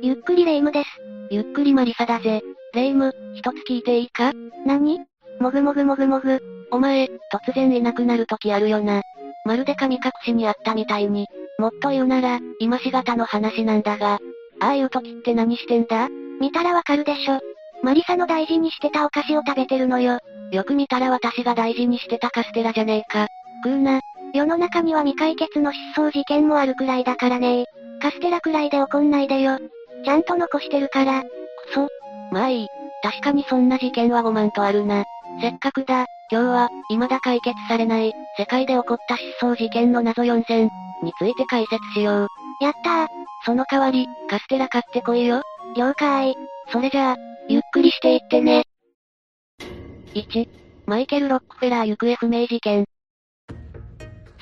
ゆっくりレ夢ムです。ゆっくりマリサだぜ。レ夢ム、一つ聞いていいか？何？もぐもぐもぐもぐ。お前、突然いなくなる時あるよな。まるで神隠しにあったみたいに。もっと言うなら、今しがたの話なんだが。ああいう時って何してんだ？見たらわかるでしょ。マリサの大事にしてたお菓子を食べてるのよ。よく見たら私が大事にしてたカステラじゃねえか。食うな。世の中には未解決の失踪事件もあるくらいだからねカステラくらいで怒んないでよ。ちゃんと残してるから。くそ。まあいい。確かにそんな事件は5万とあるな。せっかくだ、今日は、未だ解決されない、世界で起こった失踪事件の謎4000について解説しよう。やったー。その代わり、カステラ買ってこいよ。了解。それじゃあ、ゆっくりしていってね。1、マイケル・ロックフェラー行方不明事件。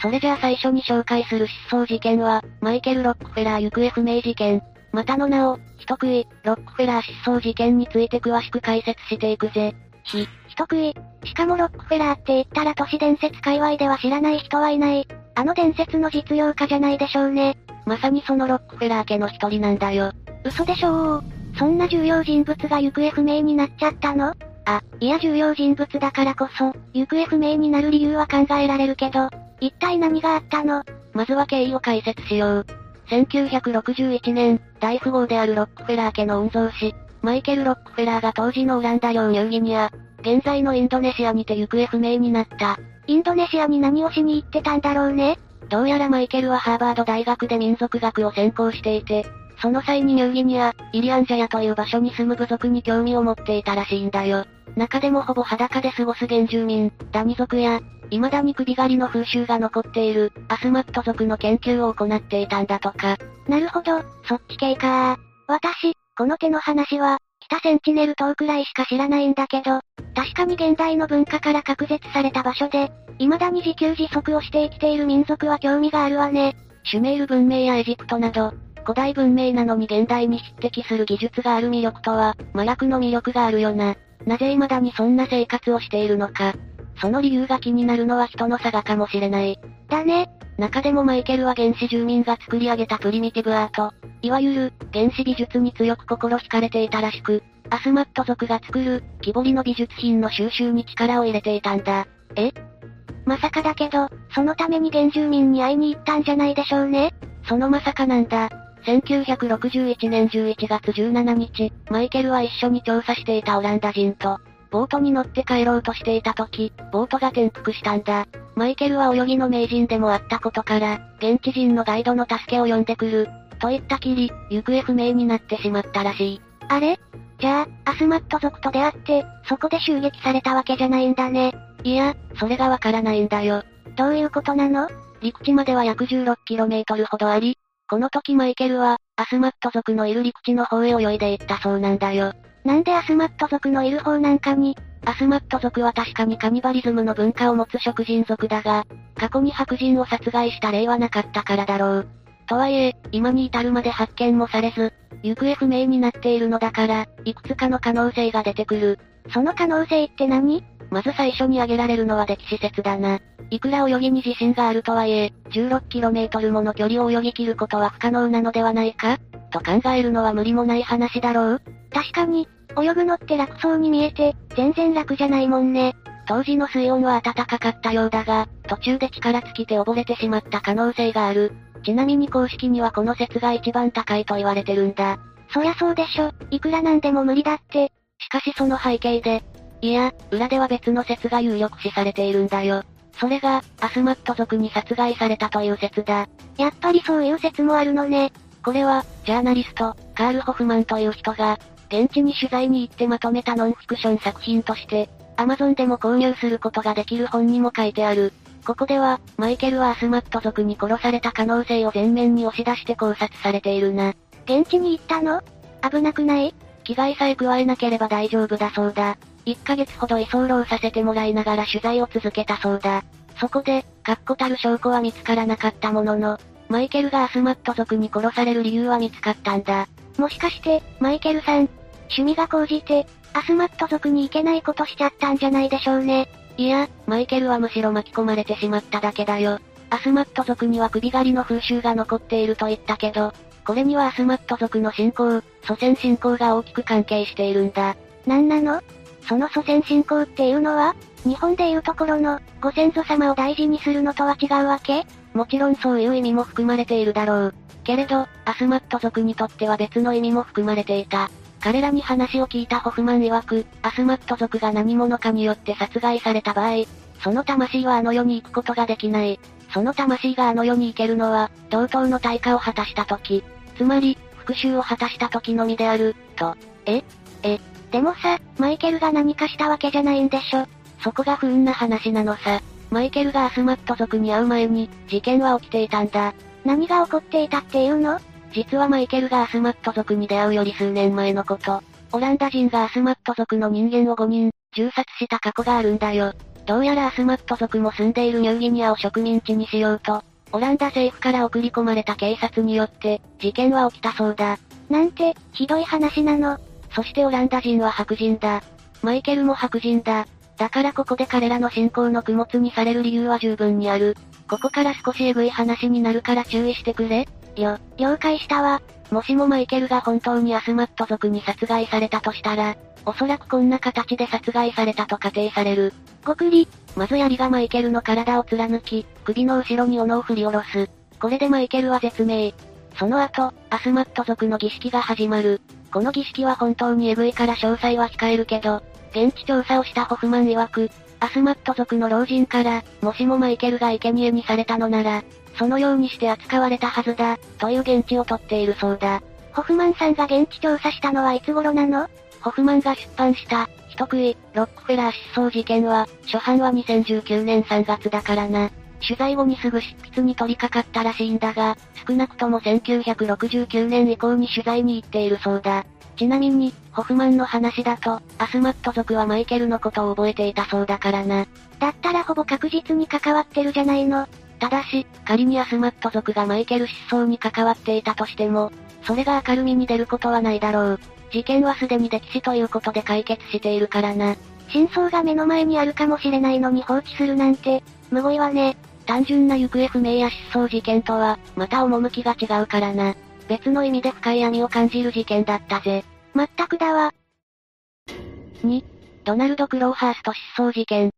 それじゃあ最初に紹介する失踪事件は、マイケル・ロックフェラー行方不明事件。またの名を、人食い、ロックフェラー失踪事件について詳しく解説していくぜ。ひ、人食い。しかもロックフェラーって言ったら都市伝説界隈では知らない人はいない。あの伝説の実用家じゃないでしょうね。まさにそのロックフェラー家の一人なんだよ。嘘でしょう。そんな重要人物が行方不明になっちゃったの？あ、いや重要人物だからこそ、行方不明になる理由は考えられるけど、一体何があったの？まずは経緯を解説しよう。1961年、大富豪であるロックフェラー家の御曹司、マイケル・ロックフェラーが当時のオランダ領ニューギニア、現在のインドネシアにて行方不明になった。インドネシアに何をしに行ってたんだろうね？どうやらマイケルはハーバード大学で民族学を専攻していて、その際にニューギニア、イリアンジャヤという場所に住む部族に興味を持っていたらしいんだよ。中でもほぼ裸で過ごす原住民、ダニ族や、未だに首狩りの風習が残っている、アスマット族の研究を行っていたんだとか。なるほど、そっち系か私、この手の話は、北センチネル島くらいしか知らないんだけど、確かに現代の文化から隔絶された場所で、未だに自給自足をして生きている民族は興味があるわね。シュメール文明やエジプトなど、古代文明なのに現代に匹敵する技術がある魅力とは、麻薬の魅力があるよな。なぜ未だにそんな生活をしているのか。その理由が気になるのは人の差がかもしれない。だね。中でもマイケルは原始住民が作り上げたプリミティブアート、いわゆる、原始美術に強く心惹かれていたらしく、アスマット族が作る、木彫りの美術品の収集に力を入れていたんだ。え？まさかだけど、そのために原住民に会いに行ったんじゃないでしょうねそのまさかなんだ。1961年11月17日、マイケルは一緒に調査していたオランダ人と、ボートに乗って帰ろうとしていた時、ボートが転覆したんだ。マイケルは泳ぎの名人でもあったことから、現地人のガイドの助けを呼んでくる。と言ったきり、行方不明になってしまったらしい。あれ？じゃあ、アスマット族と出会って、そこで襲撃されたわけじゃないんだね。いや、それがわからないんだよ。どういうことなの？陸地までは約 16km ほどあり、この時マイケルは、アスマット族のいる陸地の方へ泳いで行ったそうなんだよ。なんでアスマット族のいる方なんかに？アスマット族は確かにカニバリズムの文化を持つ食人族だが、過去に白人を殺害した例はなかったからだろう。とはいえ、今に至るまで発見もされず、行方不明になっているのだから、いくつかの可能性が出てくる。その可能性って何？まず最初に挙げられるのは溺死説だな。いくら泳ぎに自信があるとはいえ、16km もの距離を泳ぎ切ることは不可能なのではないか？と考えるのは無理もない話だろう？確かに、泳ぐのって楽そうに見えて、全然楽じゃないもんね。当時の水温は暖かかったようだが、途中で力尽きて溺れてしまった可能性がある。ちなみに公式にはこの説が一番高いと言われてるんだ。そりゃそうでしょ、いくらなんでも無理だって。しかしその背景で、いや、裏では別の説が有力視されているんだよ。それが、アスマット族に殺害されたという説だ。やっぱりそういう説もあるのね。これは、ジャーナリスト、カール・ホフマンという人が、現地に取材に行ってまとめたノンフィクション作品として、アマゾンでも購入することができる本にも書いてある。ここでは、マイケルはアスマット族に殺された可能性を前面に押し出して考察されているな。現地に行ったの？危なくない？危害さえ加えなければ大丈夫だそうだ。1ヶ月ほど居候させてもらいながら取材を続けたそうだ。そこで、確固たる証拠は見つからなかったものの、マイケルがアスマット族に殺される理由は見つかったんだ。もしかして、マイケルさん、趣味が高じて、アスマット族に行けないことしちゃったんじゃないでしょうね。いや、マイケルはむしろ巻き込まれてしまっただけだよ。アスマット族には首狩りの風習が残っていると言ったけど、これにはアスマット族の信仰、祖先信仰が大きく関係しているんだ。なんなの？その祖先信仰っていうのは日本でいうところの、ご先祖様を大事にするのとは違うわけ？もちろんそういう意味も含まれているだろう。けれど、アスマット族にとっては別の意味も含まれていた。彼らに話を聞いたホフマン曰く、アスマット族が何者かによって殺害された場合、その魂はあの世に行くことができない。その魂があの世に行けるのは、同等の対価を果たした時。つまり、復讐を果たした時のみである、と。え？え、でもさ、マイケルが何かしたわけじゃないんでしょ。そこが不運な話なのさ。マイケルがアスマット族に会う前に、事件は起きていたんだ。何が起こっていたっていうの？実はマイケルがアスマット族に出会うより数年前のこと。オランダ人がアスマット族の人間を5人、銃殺した過去があるんだよ。どうやらアスマット族も住んでいるニューギニアを植民地にしようと、オランダ政府から送り込まれた警察によって、事件は起きたそうだ。なんて、ひどい話なの。そしてオランダ人は白人だ。マイケルも白人だ。だからここで彼らの信仰の供物にされる理由は十分にある。ここから少しエグい話になるから注意してくれ。よ、了解したわ。もしもマイケルが本当にアスマット族に殺害されたとしたら、おそらくこんな形で殺害されたと仮定される。ごくり。まず槍がマイケルの体を貫き、首の後ろに斧を振り下ろす。これでマイケルは絶命。その後、アスマット族の儀式が始まる。この儀式は本当にエグいから詳細は控えるけど、現地調査をしたホフマン曰く、アスマット族の老人から、もしもマイケルが生贄にされたのなら、そのようにして扱われたはずだ、という現地を取っているそうだ。ホフマンさんが現地調査したのはいつ頃なの？ホフマンが出版した、人食い、ロックフェラー失踪事件は、初版は2019年3月だからな。取材後にすぐ執筆に取り掛かったらしいんだが、少なくとも1969年以降に取材に行っているそうだ。ちなみに、ホフマンの話だと、アスマット族はマイケルのことを覚えていたそうだからな。だったらほぼ確実に関わってるじゃないの。ただし、仮にアスマット族がマイケル失踪に関わっていたとしても、それが明るみに出ることはないだろう。事件はすでに歴史ということで解決しているからな。真相が目の前にあるかもしれないのに放置するなんて、むごいわね。単純な行方不明や失踪事件とは、また趣が違うからな。別の意味で深い闇を感じる事件だったぜ。まったくだわ。2、ドナルド・クローハースト失踪事件。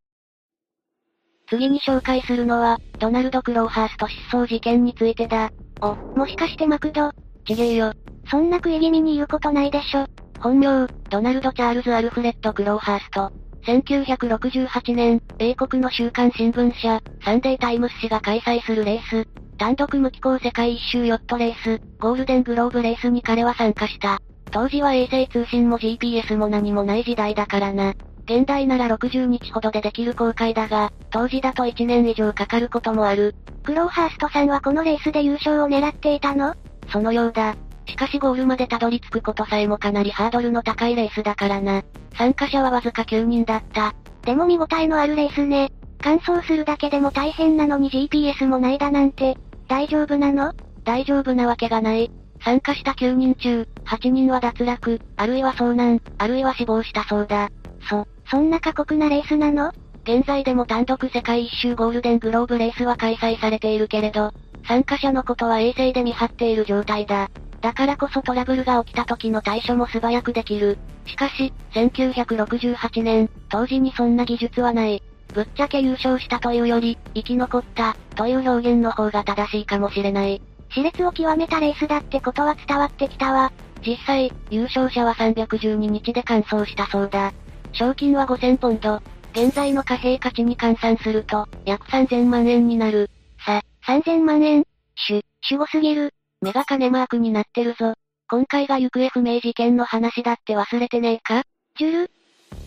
次に紹介するのは、ドナルド・クローハースト失踪事件についてだ。お、もしかしてマクドちげえよ。そんな食い気味に言うことないでしょ。本名、ドナルド・チャールズ・アルフレッド・クローハースト。1968年、英国の週刊新聞社、サンデータイムス紙が開催するレース、単独無機構世界一周ヨットレース、ゴールデングローブレースに彼は参加した。当時は衛星通信も GPS も何もない時代だからな。現代なら60日ほどでできる公開だが、当時だと1年以上かかることもある。クローハーストさんはこのレースで優勝を狙っていたの？そのようだ。しかしゴールまでたどり着くことさえもかなりハードルの高いレースだからな。参加者はわずか9人だった。でも見応えのあるレースね。完走するだけでも大変なのに GPS もないだなんて、大丈夫なの？大丈夫なわけがない。参加した9人中、8人は脱落、あるいは遭難、あるいは死亡したそうだ。そ、そんな過酷なレースなの？現在でも単独世界一周ゴールデングローブレースは開催されているけれど、参加者のことは衛星で見張っている状態だ。だからこそトラブルが起きた時の対処も素早くできる。しかし、1968年、当時にそんな技術はない。ぶっちゃけ優勝したというより、生き残った、という表現の方が正しいかもしれない。熾烈を極めたレースだってことは伝わってきたわ。実際、優勝者は312日で完走したそうだ。賞金は5000ポンド。現在の貨幣価値に換算すると、約3000万円になる。さ、3000万円しゅ、守護すぎる。目が金マークになってるぞ。今回が行方不明事件の話だって忘れてねえか？ジュル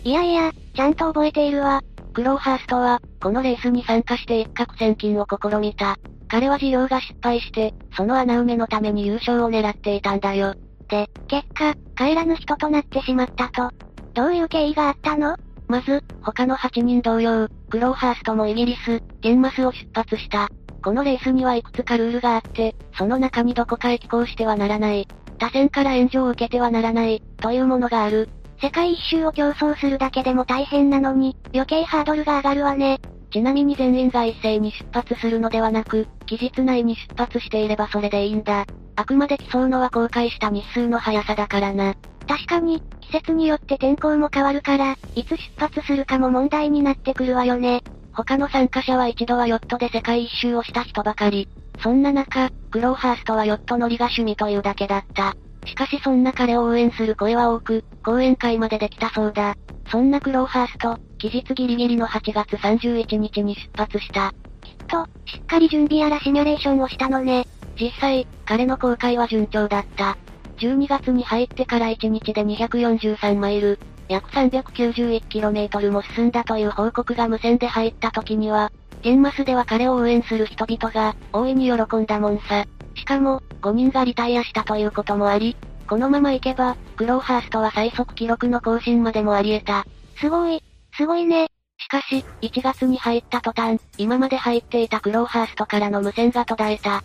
いやいや、ちゃんと覚えているわ。クローハーストは、このレースに参加して一攫千金を試みた。彼は事業が失敗して、その穴埋めのために優勝を狙っていたんだよ。で、結果、帰らぬ人となってしまったと。どういう経緯があったの？まず、他の8人同様、クローハーストもイギリス、ゲンマスを出発した。このレースにはいくつかルールがあって、その中にどこかへ寄港してはならない。他船から援助を受けてはならない、というものがある。世界一周を競争するだけでも大変なのに、余計ハードルが上がるわね。ちなみに全員が一斉に出発するのではなく、期日内に出発していればそれでいいんだ。あくまで競うのは公開した日数の速さだからな。確かに、季節によって天候も変わるから、いつ出発するかも問題になってくるわよね。他の参加者は一度はヨットで世界一周をした人ばかり。そんな中、クローハーストはヨット乗りが趣味というだけだった。しかしそんな彼を応援する声は多く、講演会までできたそうだ。そんなクローハースト、期日ギリギリの8月31日に出発した。きっと、しっかり準備やらシミュレーションをしたのね。実際、彼の航海は順調だった。12月に入ってから1日で243マイル、約 391km も進んだという報告が無線で入った時には、ジェンマスでは彼を応援する人々が、大いに喜んだもんさ。しかも、5人がリタイアしたということもあり、このままいけば、クローハーストは最速記録の更新までもあり得た。すごい、すごいね。しかし、1月に入った途端、今まで入っていたクローハーストからの無線が途絶えた。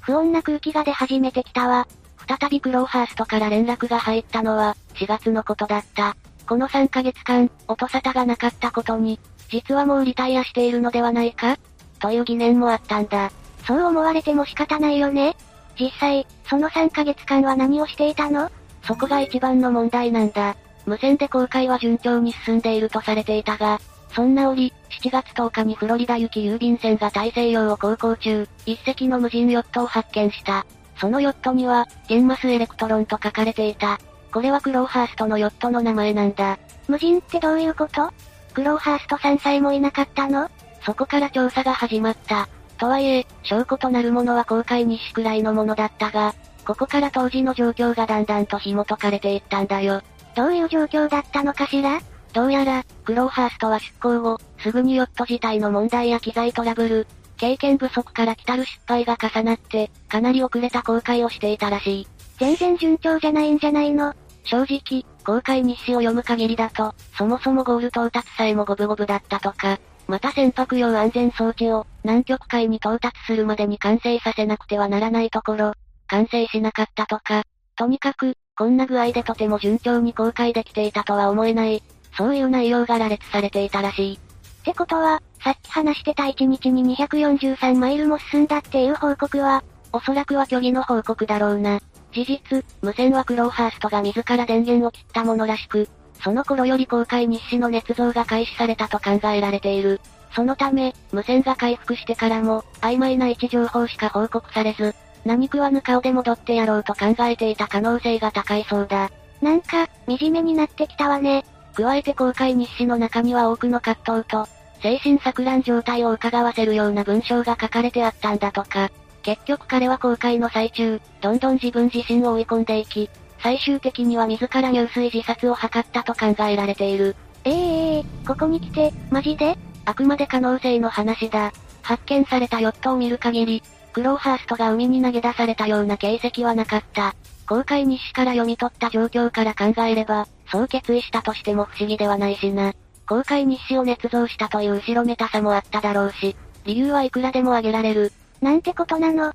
不穏な空気が出始めてきたわ。再びクローハーストから連絡が入ったのは、4月のことだった。この3ヶ月間、音沙汰がなかったことに、実はもうリタイアしているのではないかという疑念もあったんだ。そう思われても仕方ないよね。実際、その3ヶ月間は何をしていたの？そこが一番の問題なんだ。無線で公開は順調に進んでいるとされていたが、そんな折、7月10日にフロリダ行き郵便船が大西洋を航行中、一隻の無人ヨットを発見した。そのヨットには、テインマスエレクトロンと書かれていた。これはクローハーストのヨットの名前なんだ。無人ってどういうこと？クローハーストさんさえもいなかったの？そこから調査が始まった。とはいえ、証拠となるものは航海日誌くらいのものだったが、ここから当時の状況がだんだんと紐解かれていったんだよ。どういう状況だったのかしら？どうやら、クローハーストは出航後、すぐにヨット自体の問題や機材トラブル、経験不足から来たる失敗が重なって、かなり遅れた航海をしていたらしい。全然順調じゃないんじゃないの？正直、航海日誌を読む限りだと、そもそもゴール到達さえも五分五分だったとか、また船舶用安全装置を、南極海に到達するまでに完成させなくてはならないところ、完成しなかったとか、とにかく、こんな具合でとても順調に航海できていたとは思えない、そういう内容が羅列されていたらしい。ってことは、さっき話してた1日に243マイルも進んだっていう報告は、おそらくは虚偽の報告だろうな。事実、無線はクローハーストが自ら電源を切ったものらしく、その頃より公開日誌の捏造が開始されたと考えられている。そのため、無線が回復してからも、曖昧な位置情報しか報告されず、何食わぬ顔で戻ってやろうと考えていた可能性が高いそうだ。なんか、惨めになってきたわね。加えて公開日誌の中には多くの葛藤と、精神錯乱状態を伺わせるような文章が書かれてあったんだとか。結局彼は公開の最中、どんどん自分自身を追い込んでいき、最終的には自ら入水自殺を図ったと考えられている。ええええここに来て、マジで？あくまで可能性の話だ。発見されたヨットを見る限り、クローハーストが海に投げ出されたような形跡はなかった。公開日誌から読み取った状況から考えれば、そう決意したとしても不思議ではないしな。公開日誌を捏造したという後ろめたさもあっただろうし、理由はいくらでも挙げられる。なんてことなの？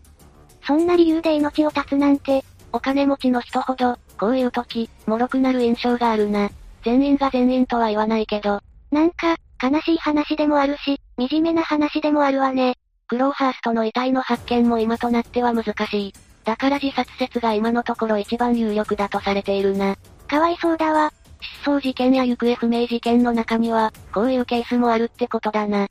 そんな理由で命を絶つなんて、お金持ちの人ほど、こういう時、脆くなる印象があるな。全員が全員とは言わないけど。なんか、悲しい話でもあるし、惨めな話でもあるわね。クローハーストの遺体の発見も今となっては難しい。だから自殺説が今のところ一番有力だとされているな。かわいそうだわ。失踪事件や行方不明事件の中には、こういうケースもあるってことだな。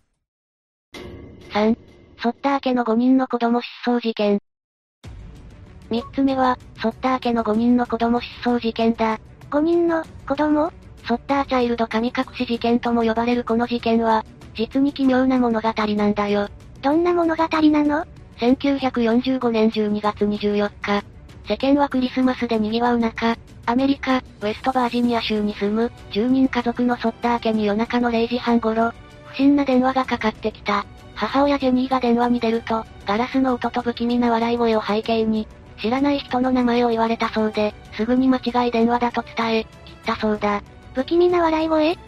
3、ソッター家の5人の子供失踪事件。3つ目は、ソッター家の5人の子供失踪事件だ。5人の、子供？ソッターチャイルド神隠し事件とも呼ばれるこの事件は、実に奇妙な物語なんだよ。どんな物語なの？?1945 年12月24日。世間はクリスマスで賑わう中、アメリカ、ウェストバージニア州に住む、10人家族のソッター家に夜中の0時半頃、不審な電話がかかってきた。母親ジェニーが電話に出ると、ガラスの音と不気味な笑い声を背景に、知らない人の名前を言われたそうで、すぐに間違い電話だと伝え、切ったそうだ。不気味な笑い声？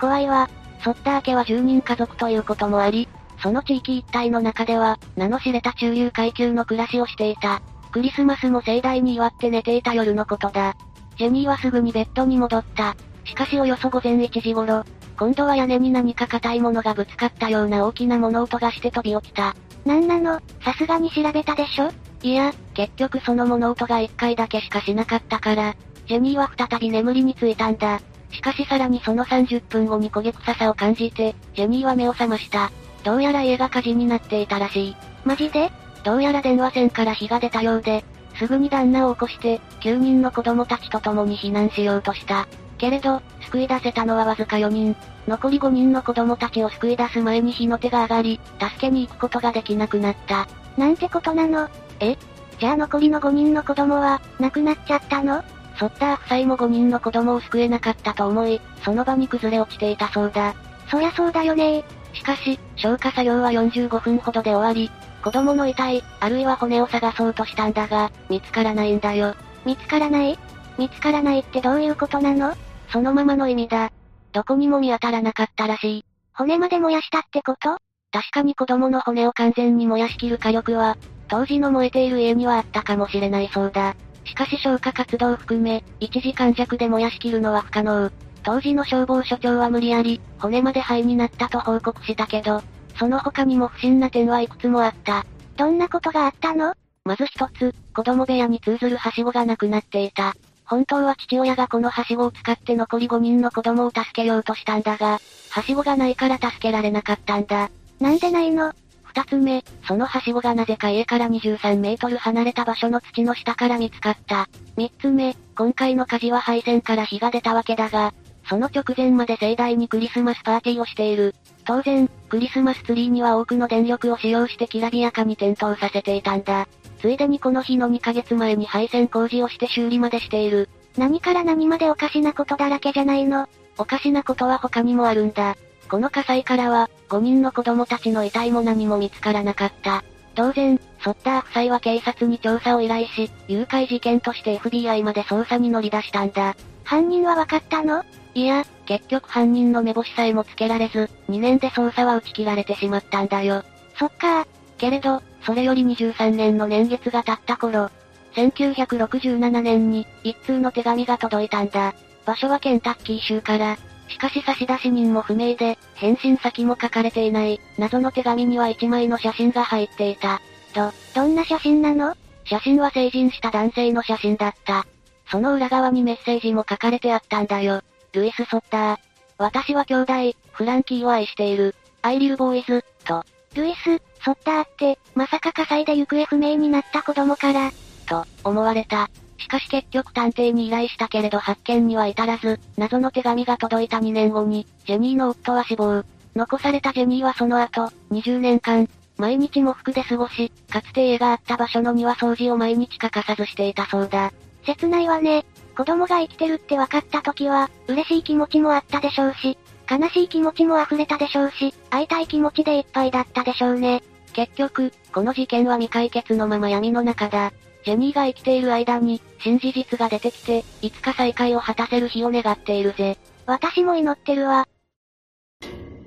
怖いわ。ソッター家は10人家族ということもあり、その地域一帯の中では、名の知れた中流階級の暮らしをしていた。クリスマスも盛大に祝って寝ていた夜のことだ。ジェニーはすぐにベッドに戻った。しかしおよそ午前1時頃、今度は屋根に何か硬いものがぶつかったような大きな物音がして飛び起きた。なんなの、さすがに調べたでしょ？いや、結局その物音が1回だけしかしなかったから、ジェニーは再び眠りについたんだ。しかしさらにその30分後に焦げ臭さを感じて、ジェニーは目を覚ました。どうやら家が火事になっていたらしい。マジで？どうやら電話線から火が出たようで、すぐに旦那を起こして、9人の子供たちと共に避難しようとした。けれど、救い出せたのはわずか4人。残り5人の子供たちを救い出す前に火の手が上がり、助けに行くことができなくなった。なんてことなの？え？じゃあ残りの5人の子供は、亡くなっちゃったの？ソッター夫妻も5人の子供を救えなかったと思い、その場に崩れ落ちていたそうだ。そりゃそうだよねしかし、消火作業は45分ほどで終わり、子供の遺体、あるいは骨を探そうとしたんだが、見つからないんだよ。見つからない？見つからないってどういうことなの？そのままの意味だ。どこにも見当たらなかったらしい。骨まで燃やしたってこと？確かに子供の骨を完全に燃やしきる火力は、当時の燃えている家にはあったかもしれないそうだ。しかし消火活動を含め、1時間弱で燃やしきるのは不可能。当時の消防署長は無理やり、骨まで灰になったと報告したけど、その他にも不審な点はいくつもあった。どんなことがあったの？まず一つ、子供部屋に通ずるはしごがなくなっていた。本当は父親がこのはしごを使って残り5人の子供を助けようとしたんだが、はしごがないから助けられなかったんだ。なんでないの？二つ目、そのはしごがなぜか家から23メートル離れた場所の土の下から見つかった。三つ目、今回の火事は配線から火が出たわけだが、その直前まで盛大にクリスマスパーティーをしている。当然、クリスマスツリーには多くの電力を使用してきらびやかに点灯させていたんだ。ついでにこの日の2ヶ月前に配線工事をして修理までしている。何から何までおかしなことだらけじゃないの？おかしなことは他にもあるんだ。この火災からは、5人の子供たちの遺体も何も見つからなかった。当然、ソッター夫妻は警察に調査を依頼し、誘拐事件として FBI まで捜査に乗り出したんだ。犯人は分かったの？いや、結局犯人の目星さえもつけられず、2年で捜査は打ち切られてしまったんだよ。そっかけれど、それより23年の年月が経った頃、1967年に、一通の手紙が届いたんだ。場所はケンタッキー州から、しかし差出人も不明で、返信先も書かれていない、謎の手紙には1枚の写真が入っていた。ど、どんな写真なの？写真は成人した男性の写真だった。その裏側にメッセージも書かれてあったんだよ。ルイス・ソッター。私は兄弟、フランキーを愛している。アイリル・ボーイズ、と。ルイス、ソッターって、まさか火災で行方不明になった子供から、と、思われた。しかし結局探偵に依頼したけれど発見には至らず、謎の手紙が届いた2年後に、ジェニーの夫は死亡。残されたジェニーはその後、20年間、毎日喪服で過ごし、かつて家があった場所の庭掃除を毎日欠かさずしていたそうだ。切ないわね。子供が生きてるって分かった時は、嬉しい気持ちもあったでしょうし、悲しい気持ちも溢れたでしょうし、会いたい気持ちでいっぱいだったでしょうね。結局、この事件は未解決のまま闇の中だ。ジェニーが生きている間に、新事実が出てきて、いつか再会を果たせる日を願っているぜ。私も祈ってるわ。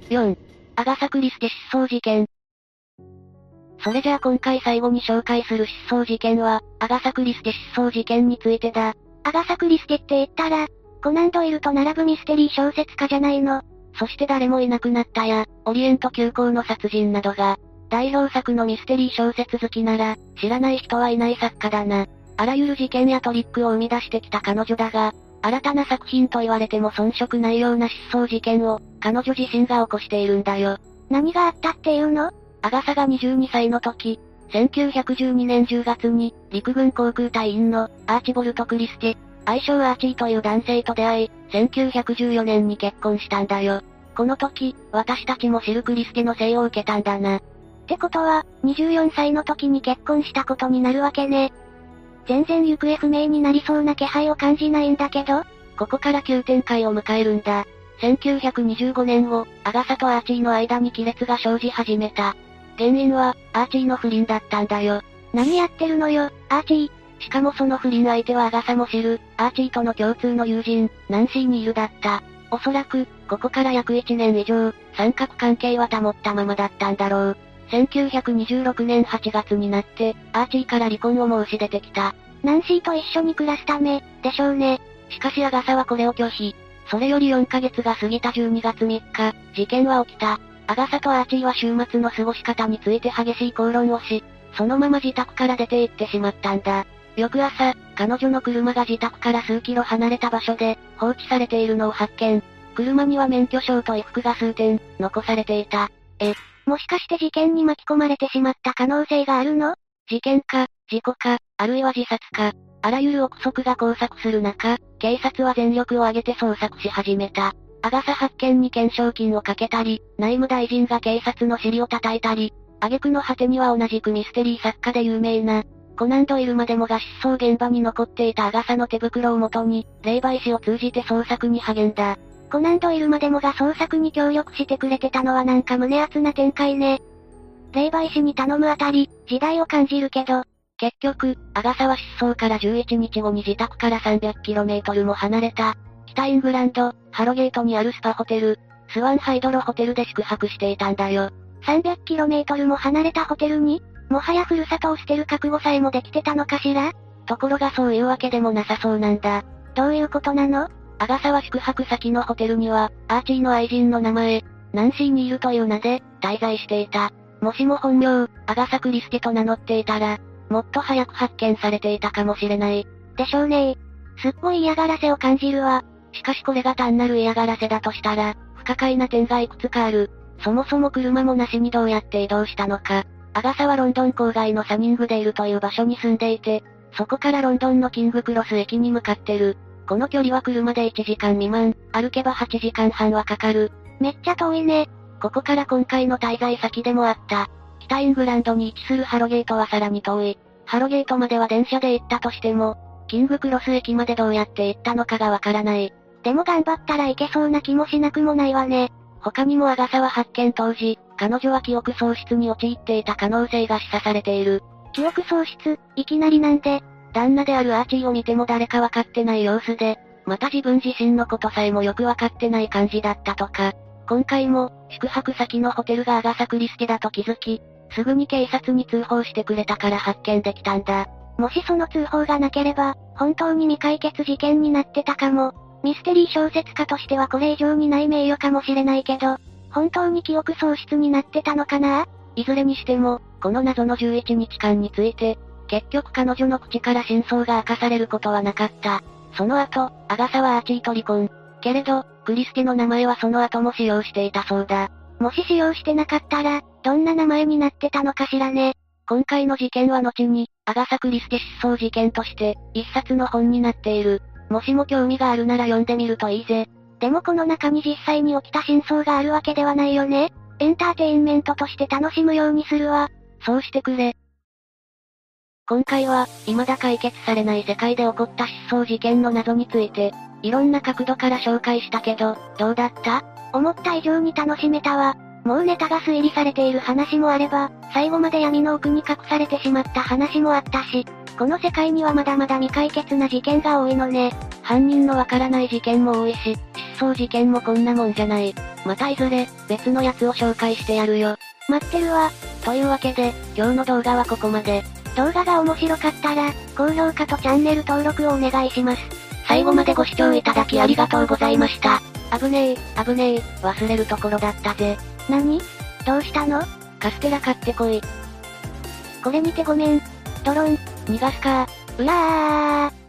4. アガサ・クリステ失踪事件。それじゃあ今回最後に紹介する失踪事件は、アガサ・クリステ失踪事件についてだ。アガサ・クリステって言ったら、コナンドイルと並ぶミステリー小説家じゃないの。そして誰もいなくなったや、オリエント急行の殺人などが、代表作のミステリー小説好きなら、知らない人はいない作家だな。あらゆる事件やトリックを生み出してきた彼女だが、新たな作品と言われても遜色ないような失踪事件を、彼女自身が起こしているんだよ。何があったっていうの？アガサが22歳の時、1912年10月に、陸軍航空隊員の、アーチボルト・クリスティ、愛称アーチーという男性と出会い、1914年に結婚したんだよ。この時、私たちもシルクリスティの生を受けたんだな。ってことは、24歳の時に結婚したことになるわけね。全然行方不明になりそうな気配を感じないんだけどここから急展開を迎えるんだ。1925年後、アガサとアーチーの間に亀裂が生じ始めた。原因は、アーチーの不倫だったんだよ。何やってるのよ、アーチー。しかもその不倫相手はアガサも知る、アーチーとの共通の友人、ナンシーニールだった。おそらく、ここから約1年以上、三角関係は保ったままだったんだろう。1926年8月になって、アーチーから離婚を申し出てきた。ナンシーと一緒に暮らすため、でしょうね。しかしアガサはこれを拒否。それより4ヶ月が過ぎた12月3日、事件は起きた。アガサとアーチーは週末の過ごし方について激しい口論をし、そのまま自宅から出て行ってしまったんだ。翌朝、彼女の車が自宅から数キロ離れた場所で、放置されているのを発見。車には免許証と衣服が数点、残されていた。え、もしかして事件に巻き込まれてしまった可能性があるの？事件か、事故か、あるいは自殺か。あらゆる憶測が交錯する中、警察は全力を挙げて捜索し始めた。アガサ発見に懸賞金をかけたり、内務大臣が警察の尻を叩いたり、挙句の果てには同じくミステリー作家で有名な、コナンドイルまでもが失踪現場に残っていたアガサの手袋をもとに、霊媒師を通じて捜索に励んだ。コナンドイルまでもが捜索に協力してくれてたのはなんか胸熱な展開ね。霊媒師に頼むあたり、時代を感じるけど、結局、アガサは失踪から11日後に自宅から 300km も離れた、北イングランド、ハロゲートにあるスパホテル、スワンハイドロホテルで宿泊していたんだよ。300km も離れたホテルにもはやふるさとを捨てる覚悟さえもできてたのかしら？ところがそういうわけでもなさそうなんだ。どういうことなの？アガサは宿泊先のホテルには、アーチーの愛人の名前、ナンシー・ニールという名で、滞在していた。もしも本名、アガサ・クリスティと名乗っていたら、もっと早く発見されていたかもしれない。でしょうねすっごい嫌がらせを感じるわ。しかしこれが単なる嫌がらせだとしたら、不可解な点がいくつかある。そもそも車もなしにどうやって移動したのか。アガサはロンドン郊外のサニングデールという場所に住んでいて、そこからロンドンのキングクロス駅に向かってる。この距離は車で1時間未満、歩けば8時間半はかかる。めっちゃ遠いね。ここから今回の滞在先でもあった。北イングランドに位置するハロゲートはさらに遠い。ハロゲートまでは電車で行ったとしても、キングクロス駅までどうやって行ったのかがわからない。でも頑張ったらいけそうな気もしなくもないわね。他にもアガサは発見当時、彼女は記憶喪失に陥っていた可能性が示唆されている。記憶喪失、いきなりなんで？旦那であるアーチーを見ても誰かわかってない様子で、また自分自身のことさえもよくわかってない感じだったとか。今回も、宿泊先のホテルがアガサクリスティだと気づき、すぐに警察に通報してくれたから発見できたんだ。もしその通報がなければ、本当に未解決事件になってたかも。ミステリー小説家としてはこれ以上にない名誉かもしれないけど、本当に記憶喪失になってたのかな？いずれにしても、この謎の11日間について、結局彼女の口から真相が明かされることはなかった。その後、アガサはアーチーと離婚。けれど、クリスティの名前はその後も使用していたそうだ。もし使用してなかったら、どんな名前になってたのかしらね？今回の事件は後に、アガサ・クリステ失踪事件として、一冊の本になっている。もしも興味があるなら読んでみるといいぜ。でもこの中に実際に起きた真相があるわけではないよね。エンターテインメントとして楽しむようにするわ。そうしてくれ。今回は、未だ解決されない世界で起こった失踪事件の謎について、いろんな角度から紹介したけど、どうだった？思った以上に楽しめたわ。もうネタが推理されている話もあれば、最後まで闇の奥に隠されてしまった話もあったし、この世界にはまだまだ未解決な事件が多いのね。犯人のわからない事件も多いし、失踪事件もこんなもんじゃない。またいずれ、別のやつを紹介してやるよ。待ってるわ。というわけで、今日の動画はここまで。動画が面白かったら、高評価とチャンネル登録をお願いします。最後までご視聴いただきありがとうございました。危ねえ、危ねえ、忘れるところだったぜ。何どうしたの？カステラ買ってこい。これ見てごめん。ドロン、逃がすか？うわー。